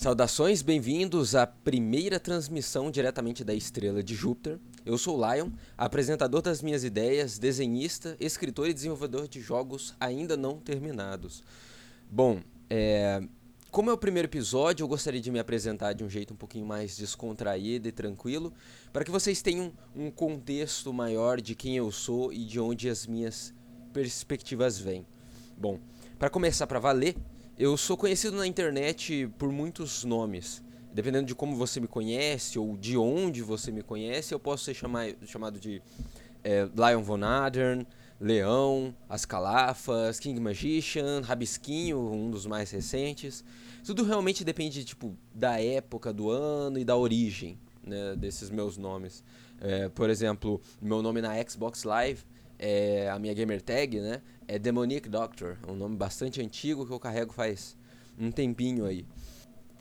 Saudações, bem-vindos à primeira transmissão diretamente da Estrela de Júpiter. Eu sou o Lion, apresentador das minhas ideias, desenhista, escritor e desenvolvedor de jogos ainda não terminados. Bom, é, como é o primeiro episódio, eu gostaria de me apresentar de um jeito um pouquinho mais descontraído e tranquilo, para que vocês tenham um contexto maior de quem eu sou e de onde as minhas perspectivas vêm. Bom, para começar para valer, eu sou conhecido na internet por muitos nomes. Dependendo de como você me conhece ou de onde você me conhece, eu posso ser chamar, chamado de é, Lion Von Adern, Leão, As Calafas, King Magician, Rabisquinho, um dos mais recentes. Tudo realmente depende tipo da época do ano e da origem né, desses meus nomes. É, por exemplo, meu nome na Xbox Live é, a minha gamer tag, né? É Demonic Doctor, um nome bastante antigo que eu carrego faz um tempinho aí.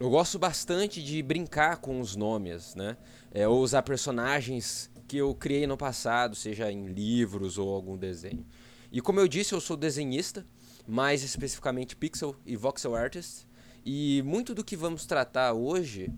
Eu gosto bastante de brincar com os nomes, né? É, ou usar personagens que eu criei no passado, seja em livros ou algum desenho. E como eu disse, eu sou desenhista, mais especificamente pixel e voxel artist. E muito do que vamos tratar hoje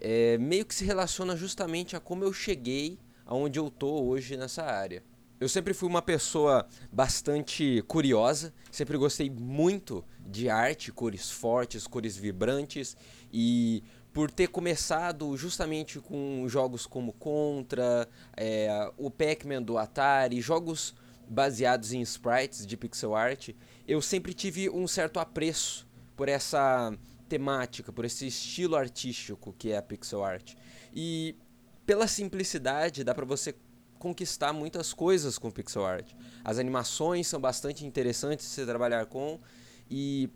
é, meio que se relaciona justamente a como eu cheguei aonde eu tô hoje nessa área. Eu sempre fui uma pessoa bastante curiosa, sempre gostei muito de arte, cores fortes, cores vibrantes e por ter começado justamente com jogos como Contra, é, o Pac-Man do Atari, jogos baseados em sprites de pixel art, eu sempre tive um certo apreço por essa temática, por esse estilo artístico que é a pixel art. E pela simplicidade, dá para você conquistar muitas coisas com pixel art. As animações são bastante interessantes de se trabalhar com e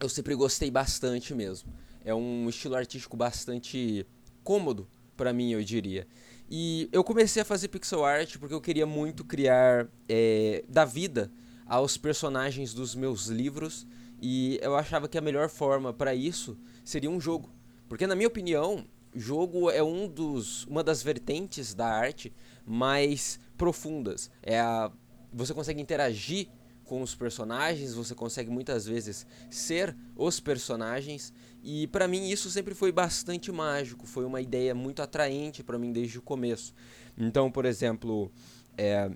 eu sempre gostei bastante mesmo. É um estilo artístico bastante cômodo para mim, eu diria. E eu comecei a fazer pixel art porque eu queria muito criar, é, dar vida aos personagens dos meus livros e eu achava que a melhor forma para isso seria um jogo. Porque na minha opinião, jogo é um dos, uma das vertentes da arte mais profundas. É a, você consegue interagir com os personagens, você consegue muitas vezes ser os personagens e para mim isso sempre foi bastante mágico, foi uma ideia muito atraente para mim desde o começo. Então, por exemplo, é,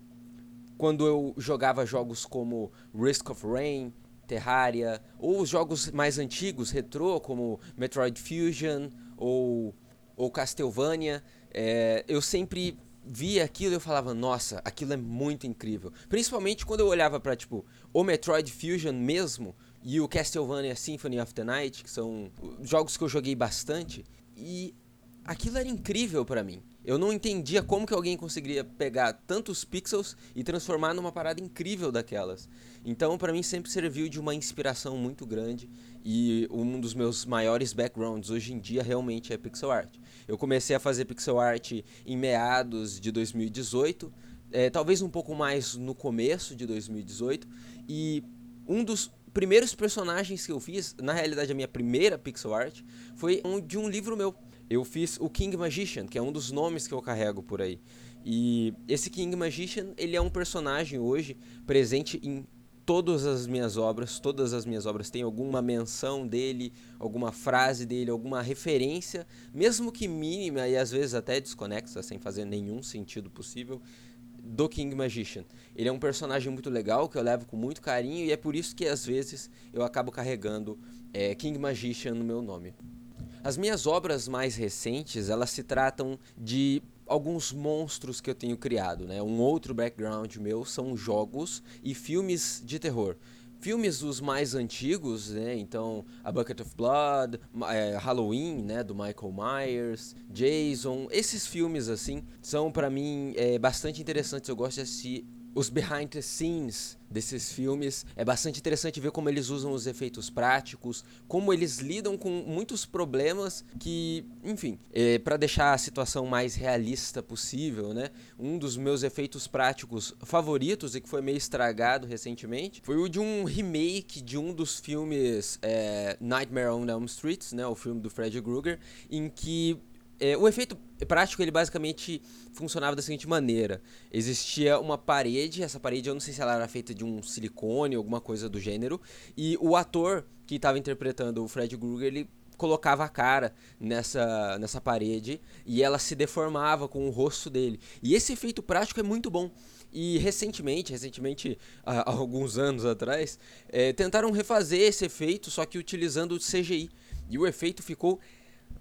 quando eu jogava jogos como Risk of Rain, Terraria, ou os jogos mais antigos, retrô, como Metroid Fusion ou, ou Castlevania, é, eu sempre via aquilo eu falava, nossa, aquilo é muito incrível. Principalmente quando eu olhava para tipo, o Metroid Fusion mesmo e o Castlevania Symphony of the Night, que são jogos que eu joguei bastante, e aquilo era incrível para mim. Eu não entendia como que alguém conseguiria pegar tantos pixels e transformar numa parada incrível daquelas. Então, para mim sempre serviu de uma inspiração muito grande e um dos meus maiores backgrounds hoje em dia realmente é pixel art. Eu comecei a fazer pixel art em meados de 2018, é, talvez um pouco mais no começo de 2018, e um dos primeiros personagens que eu fiz, na realidade a minha primeira pixel art, foi um, de um livro meu eu fiz o King Magician, que é um dos nomes que eu carrego por aí. E esse King Magician, ele é um personagem hoje presente em todas as minhas obras, todas as minhas obras têm alguma menção dele, alguma frase dele, alguma referência, mesmo que mínima e às vezes até desconexa, sem fazer nenhum sentido possível, do King Magician. Ele é um personagem muito legal que eu levo com muito carinho e é por isso que às vezes eu acabo carregando é, King Magician no meu nome. As minhas obras mais recentes, elas se tratam de alguns monstros que eu tenho criado, né? Um outro background meu são jogos e filmes de terror. Filmes os mais antigos, né? Então, A Bucket of Blood, é, Halloween, né? Do Michael Myers, Jason. Esses filmes, assim, são para mim é, bastante interessantes. Eu gosto de assistir os behind the scenes desses filmes. É bastante interessante ver como eles usam os efeitos práticos, como eles lidam com muitos problemas que, enfim, é, para deixar a situação mais realista possível, né? Um dos meus efeitos práticos favoritos e que foi meio estragado recentemente foi o de um remake de um dos filmes é, Nightmare on Elm Street, né? O filme do Freddy Krueger, em que é, o efeito prático ele basicamente funcionava da seguinte maneira: existia uma parede, essa parede eu não sei se ela era feita de um silicone, alguma coisa do gênero, e o ator que estava interpretando o Fred Krueger, ele colocava a cara nessa, nessa parede e ela se deformava com o rosto dele. E esse efeito prático é muito bom. E recentemente, recentemente, há, alguns anos atrás, é, tentaram refazer esse efeito, só que utilizando o CGI. E o efeito ficou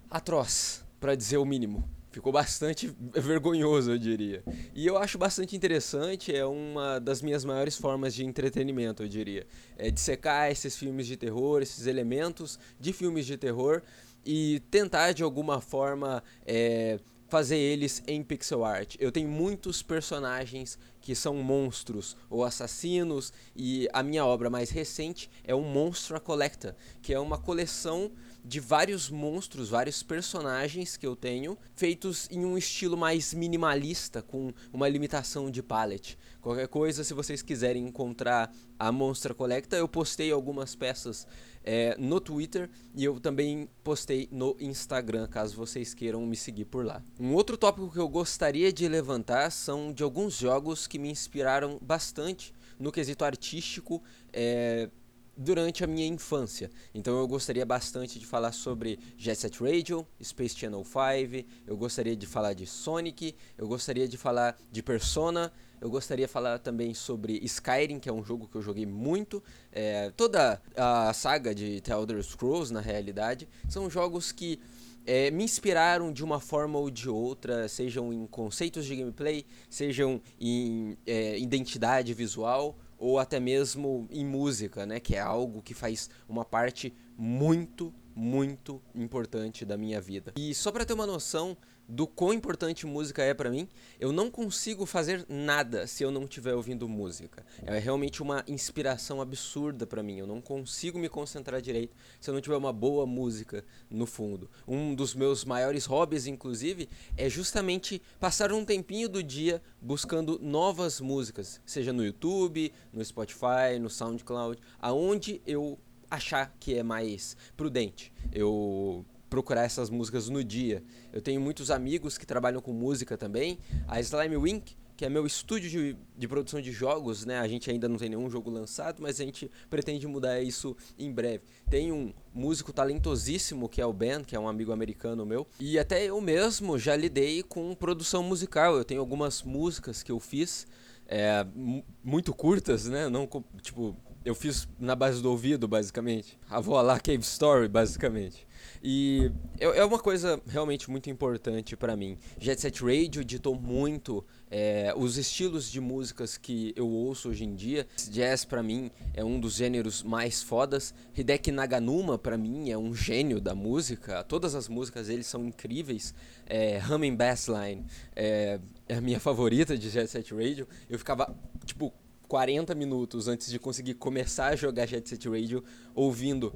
atroz, para dizer o mínimo. Ficou bastante vergonhoso, eu diria. E eu acho bastante interessante, é uma das minhas maiores formas de entretenimento, eu diria. É de secar esses filmes de terror, esses elementos de filmes de terror e tentar de alguma forma é, fazer eles em pixel art. Eu tenho muitos personagens que são monstros ou assassinos e a minha obra mais recente é o Monstro Collecta, que é uma coleção de vários monstros, vários personagens que eu tenho, feitos em um estilo mais minimalista, com uma limitação de palette. Qualquer coisa, se vocês quiserem encontrar a Monstra Collecta, eu postei algumas peças é, no Twitter e eu também postei no Instagram, caso vocês queiram me seguir por lá. Um outro tópico que eu gostaria de levantar são de alguns jogos que me inspiraram bastante no quesito artístico. É, durante a minha infância. Então eu gostaria bastante de falar sobre Jet Set Radio, Space Channel 5, eu gostaria de falar de Sonic, eu gostaria de falar de Persona, eu gostaria de falar também sobre Skyrim, que é um jogo que eu joguei muito. É, toda a saga de The Elder Scrolls, na realidade, são jogos que é, me inspiraram de uma forma ou de outra, sejam em conceitos de gameplay, sejam em é, identidade visual ou até mesmo em música, né, que é algo que faz uma parte muito, muito importante da minha vida. E só para ter uma noção, do quão importante música é para mim, eu não consigo fazer nada se eu não estiver ouvindo música. É realmente uma inspiração absurda para mim. Eu não consigo me concentrar direito se eu não tiver uma boa música no fundo. Um dos meus maiores hobbies, inclusive, é justamente passar um tempinho do dia buscando novas músicas, seja no YouTube, no Spotify, no SoundCloud, aonde eu achar que é mais prudente. Eu procurar essas músicas no dia. Eu tenho muitos amigos que trabalham com música também. A Slime Wink, que é meu estúdio de, de produção de jogos, né? A gente ainda não tem nenhum jogo lançado, mas a gente pretende mudar isso em breve. Tem um músico talentosíssimo que é o Ben, que é um amigo americano meu. E até eu mesmo já lidei com produção musical. Eu tenho algumas músicas que eu fiz é, muito curtas, né? Não, tipo, eu fiz na base do ouvido, basicamente. A lá, Cave Story, basicamente. E é, é uma coisa realmente muito importante para mim. Jet Set Radio ditou muito é, os estilos de músicas que eu ouço hoje em dia. Jazz para mim é um dos gêneros mais fodas. Hideki Naganuma para mim é um gênio da música. Todas as músicas dele são incríveis. É, Humming Bassline é, é a minha favorita de Jet Set Radio. Eu ficava tipo 40 minutos antes de conseguir começar a jogar Jet Set Radio ouvindo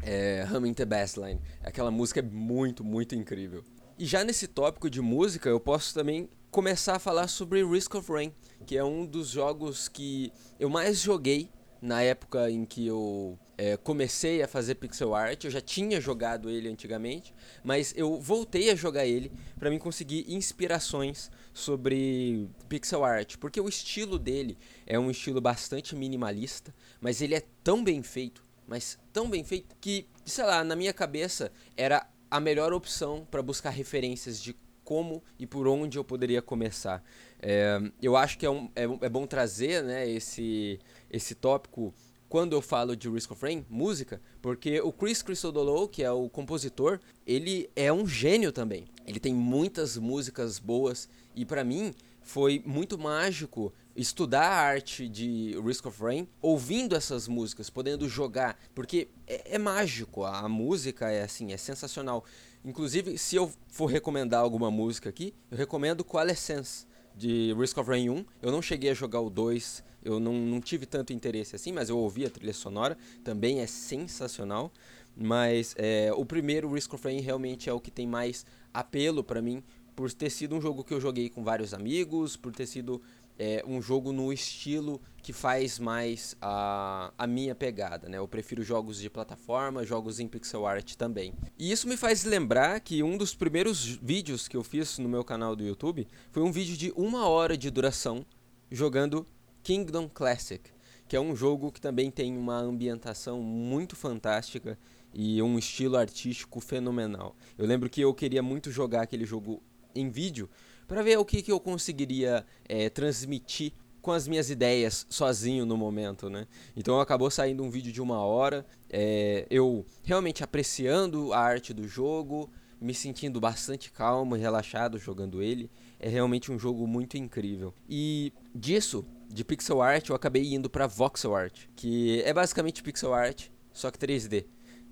é, Humming the Bassline. Aquela música é muito, muito incrível. E já nesse tópico de música, eu posso também começar a falar sobre Risk of Rain, que é um dos jogos que eu mais joguei na época em que eu é, comecei a fazer pixel art. Eu já tinha jogado ele antigamente, mas eu voltei a jogar ele para mim conseguir inspirações sobre pixel art, porque o estilo dele é um estilo bastante minimalista, mas ele é tão bem feito mas tão bem feito que, sei lá, na minha cabeça era a melhor opção para buscar referências de como e por onde eu poderia começar. É, eu acho que é, um, é, é, bom trazer né, esse, esse tópico quando eu falo de Risk of Rain, música, porque o Chris Christodoulou, que é o compositor, ele é um gênio também. Ele tem muitas músicas boas e para mim foi muito mágico estudar a arte de Risk of Rain, ouvindo essas músicas, podendo jogar, porque é, é, mágico, a música é assim, é sensacional. Inclusive, se eu for recomendar alguma música aqui, eu recomendo Coalescence de Risk of Rain 1. Eu não cheguei a jogar o 2, eu não, não tive tanto interesse assim, mas eu ouvi a trilha sonora, também é sensacional. Mas é, o primeiro Risk of Rain realmente é o que tem mais apelo para mim, por ter sido um jogo que eu joguei com vários amigos, por ter sido é, um jogo no estilo que faz mais a, a minha pegada, né? Eu prefiro jogos de plataforma, jogos em pixel art também. E isso me faz lembrar que um dos primeiros vídeos que eu fiz no meu canal do YouTube foi um vídeo de uma hora de duração jogando Kingdom Classic, que é um jogo que também tem uma ambientação muito fantástica e um estilo artístico fenomenal. Eu lembro que eu queria muito jogar aquele jogo em vídeo para ver o que, que eu conseguiria é, transmitir com as minhas ideias sozinho no momento, né? Então acabou saindo um vídeo de uma hora, é, eu realmente apreciando a arte do jogo, me sentindo bastante calmo e relaxado jogando ele. É realmente um jogo muito incrível. E disso, de pixel art, eu acabei indo para voxel art, que é basicamente pixel art, só que 3D.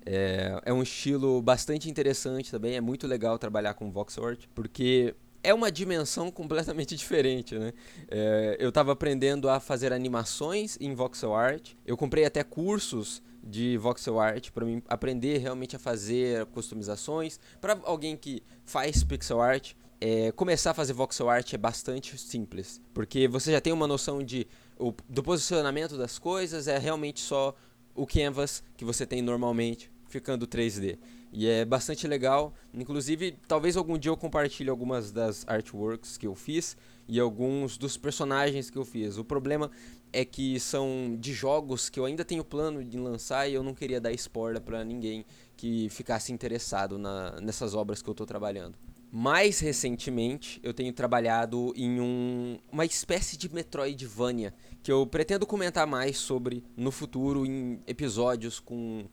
É, é um estilo bastante interessante também, é muito legal trabalhar com voxel art, porque é uma dimensão completamente diferente, né? É, eu estava aprendendo a fazer animações em voxel art. Eu comprei até cursos de voxel art para aprender realmente a fazer customizações. Para alguém que faz pixel art, é, começar a fazer voxel art é bastante simples, porque você já tem uma noção de o, do posicionamento das coisas, é realmente só o canvas que você tem normalmente ficando 3D. E é bastante legal. Inclusive, talvez algum dia eu compartilhe algumas das artworks que eu fiz e alguns dos personagens que eu fiz. O problema é que são de jogos que eu ainda tenho plano de lançar e eu não queria dar spoiler para ninguém que ficasse interessado na, nessas obras que eu estou trabalhando. Mais recentemente, eu tenho trabalhado em um, uma espécie de Metroidvania que eu pretendo comentar mais sobre no futuro em episódios com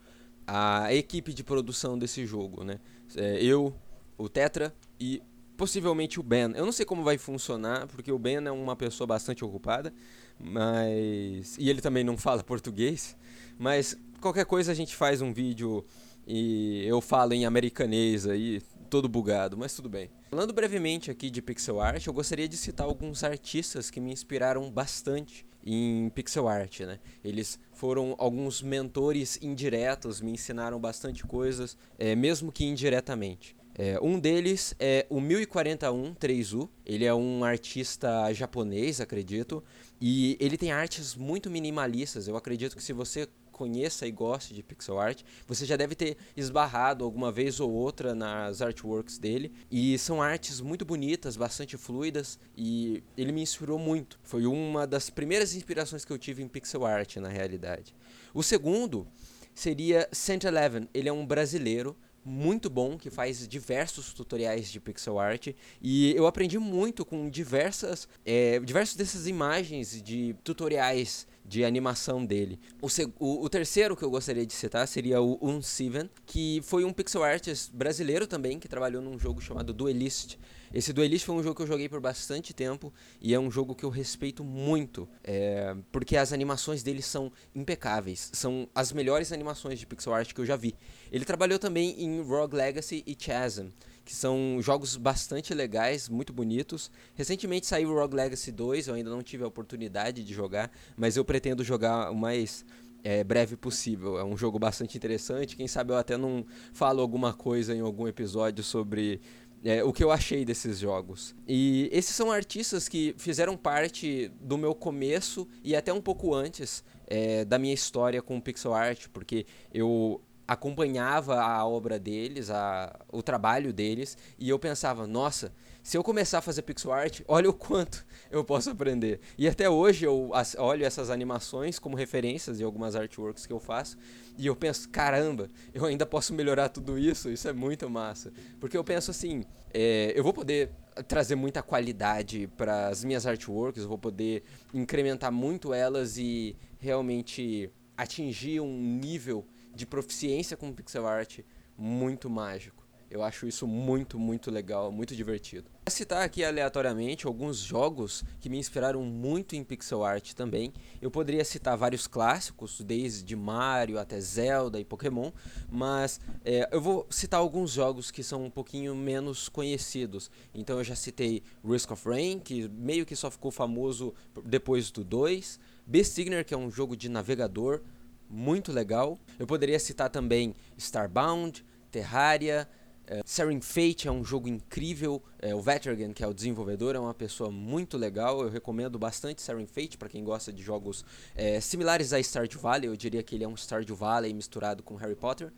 a equipe de produção desse jogo, né? É, eu, o Tetra e possivelmente o Ben. Eu não sei como vai funcionar, porque o Ben é uma pessoa bastante ocupada, mas e ele também não fala português, mas qualquer coisa a gente faz um vídeo e eu falo em americanês aí, todo bugado, mas tudo bem. Falando brevemente aqui de pixel art, eu gostaria de citar alguns artistas que me inspiraram bastante em pixel art, né? Eles foram alguns mentores indiretos, me ensinaram bastante coisas, é, mesmo que indiretamente. É, um deles é o 1041 3U. Ele é um artista japonês, acredito, e ele tem artes muito minimalistas. Eu acredito que se você conheça e goste de pixel art, você já deve ter esbarrado alguma vez ou outra nas artworks dele. E são artes muito bonitas, bastante fluidas e ele me inspirou muito. Foi uma das primeiras inspirações que eu tive em pixel art, na realidade. O segundo seria Saint Eleven. Ele é um brasileiro muito bom que faz diversos tutoriais de pixel art e eu aprendi muito com diversas é, diversas dessas imagens de tutoriais de animação dele. O, o, o, terceiro que eu gostaria de citar seria o Unseven, que foi um pixel artist brasileiro também, que trabalhou num jogo chamado Duelist. Esse Duelist foi um jogo que eu joguei por bastante tempo e é um jogo que eu respeito muito, é, porque as animações dele são impecáveis, são as melhores animações de pixel art que eu já vi. Ele trabalhou também em Rogue Legacy e Chasm, que são jogos bastante legais, muito bonitos. Recentemente saiu Rogue Legacy 2, eu ainda não tive a oportunidade de jogar, mas eu pretendo jogar o mais é, breve possível. É um jogo bastante interessante. Quem sabe eu até não falo alguma coisa em algum episódio sobre é, o que eu achei desses jogos. E esses são artistas que fizeram parte do meu começo e até um pouco antes é, da minha história com pixel art, porque eu acompanhava a obra deles, a, o trabalho deles, e eu pensava, nossa, se eu começar a fazer pixel art, olha o quanto eu posso aprender. E até hoje eu olho essas animações como referências de algumas artworks que eu faço, e eu penso, caramba, eu ainda posso melhorar tudo isso, isso é muito massa. Porque eu penso assim, é, eu vou poder trazer muita qualidade para as minhas artworks, eu vou poder incrementar muito elas e realmente atingir um nível de proficiência com pixel art muito mágico. Eu acho isso muito, muito legal, muito divertido. Vou citar aqui aleatoriamente alguns jogos que me inspiraram muito em pixel art também. Eu poderia citar vários clássicos, desde Mario até Zelda e Pokémon, mas é, eu vou citar alguns jogos que são um pouquinho menos conhecidos. Então eu já citei Risk of Rain, que meio que só ficou famoso depois do 2. Beast que é um jogo de navegador muito legal. Eu poderia citar também Starbound, Terraria, é, Fate é um jogo incrível. É, o Vetergan, que é o desenvolvedor, é uma pessoa muito legal. Eu recomendo bastante Searing Fate para quem gosta de jogos é, similares a Stardew Valley. Eu diria que ele é um Stardew Valley misturado com Harry Potter.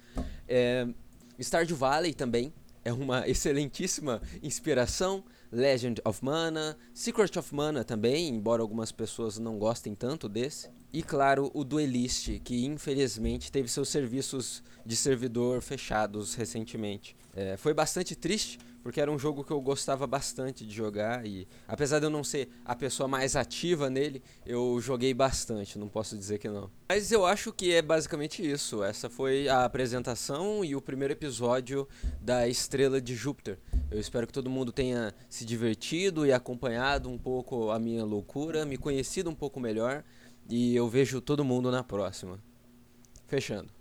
É, Stardew Valley também é uma excelentíssima inspiração. Legend of Mana, Secret of Mana também, embora algumas pessoas não gostem tanto desse. E claro, o Duelist, que infelizmente teve seus serviços de servidor fechados recentemente. É, foi bastante triste, porque era um jogo que eu gostava bastante de jogar e apesar de eu não ser a pessoa mais ativa nele, eu joguei bastante, não posso dizer que não. Mas eu acho que é basicamente isso. Essa foi a apresentação e o primeiro episódio da Estrela de Júpiter. Eu espero que todo mundo tenha se divertido e acompanhado um pouco a minha loucura, me conhecido um pouco melhor e eu vejo todo mundo na próxima. Fechando.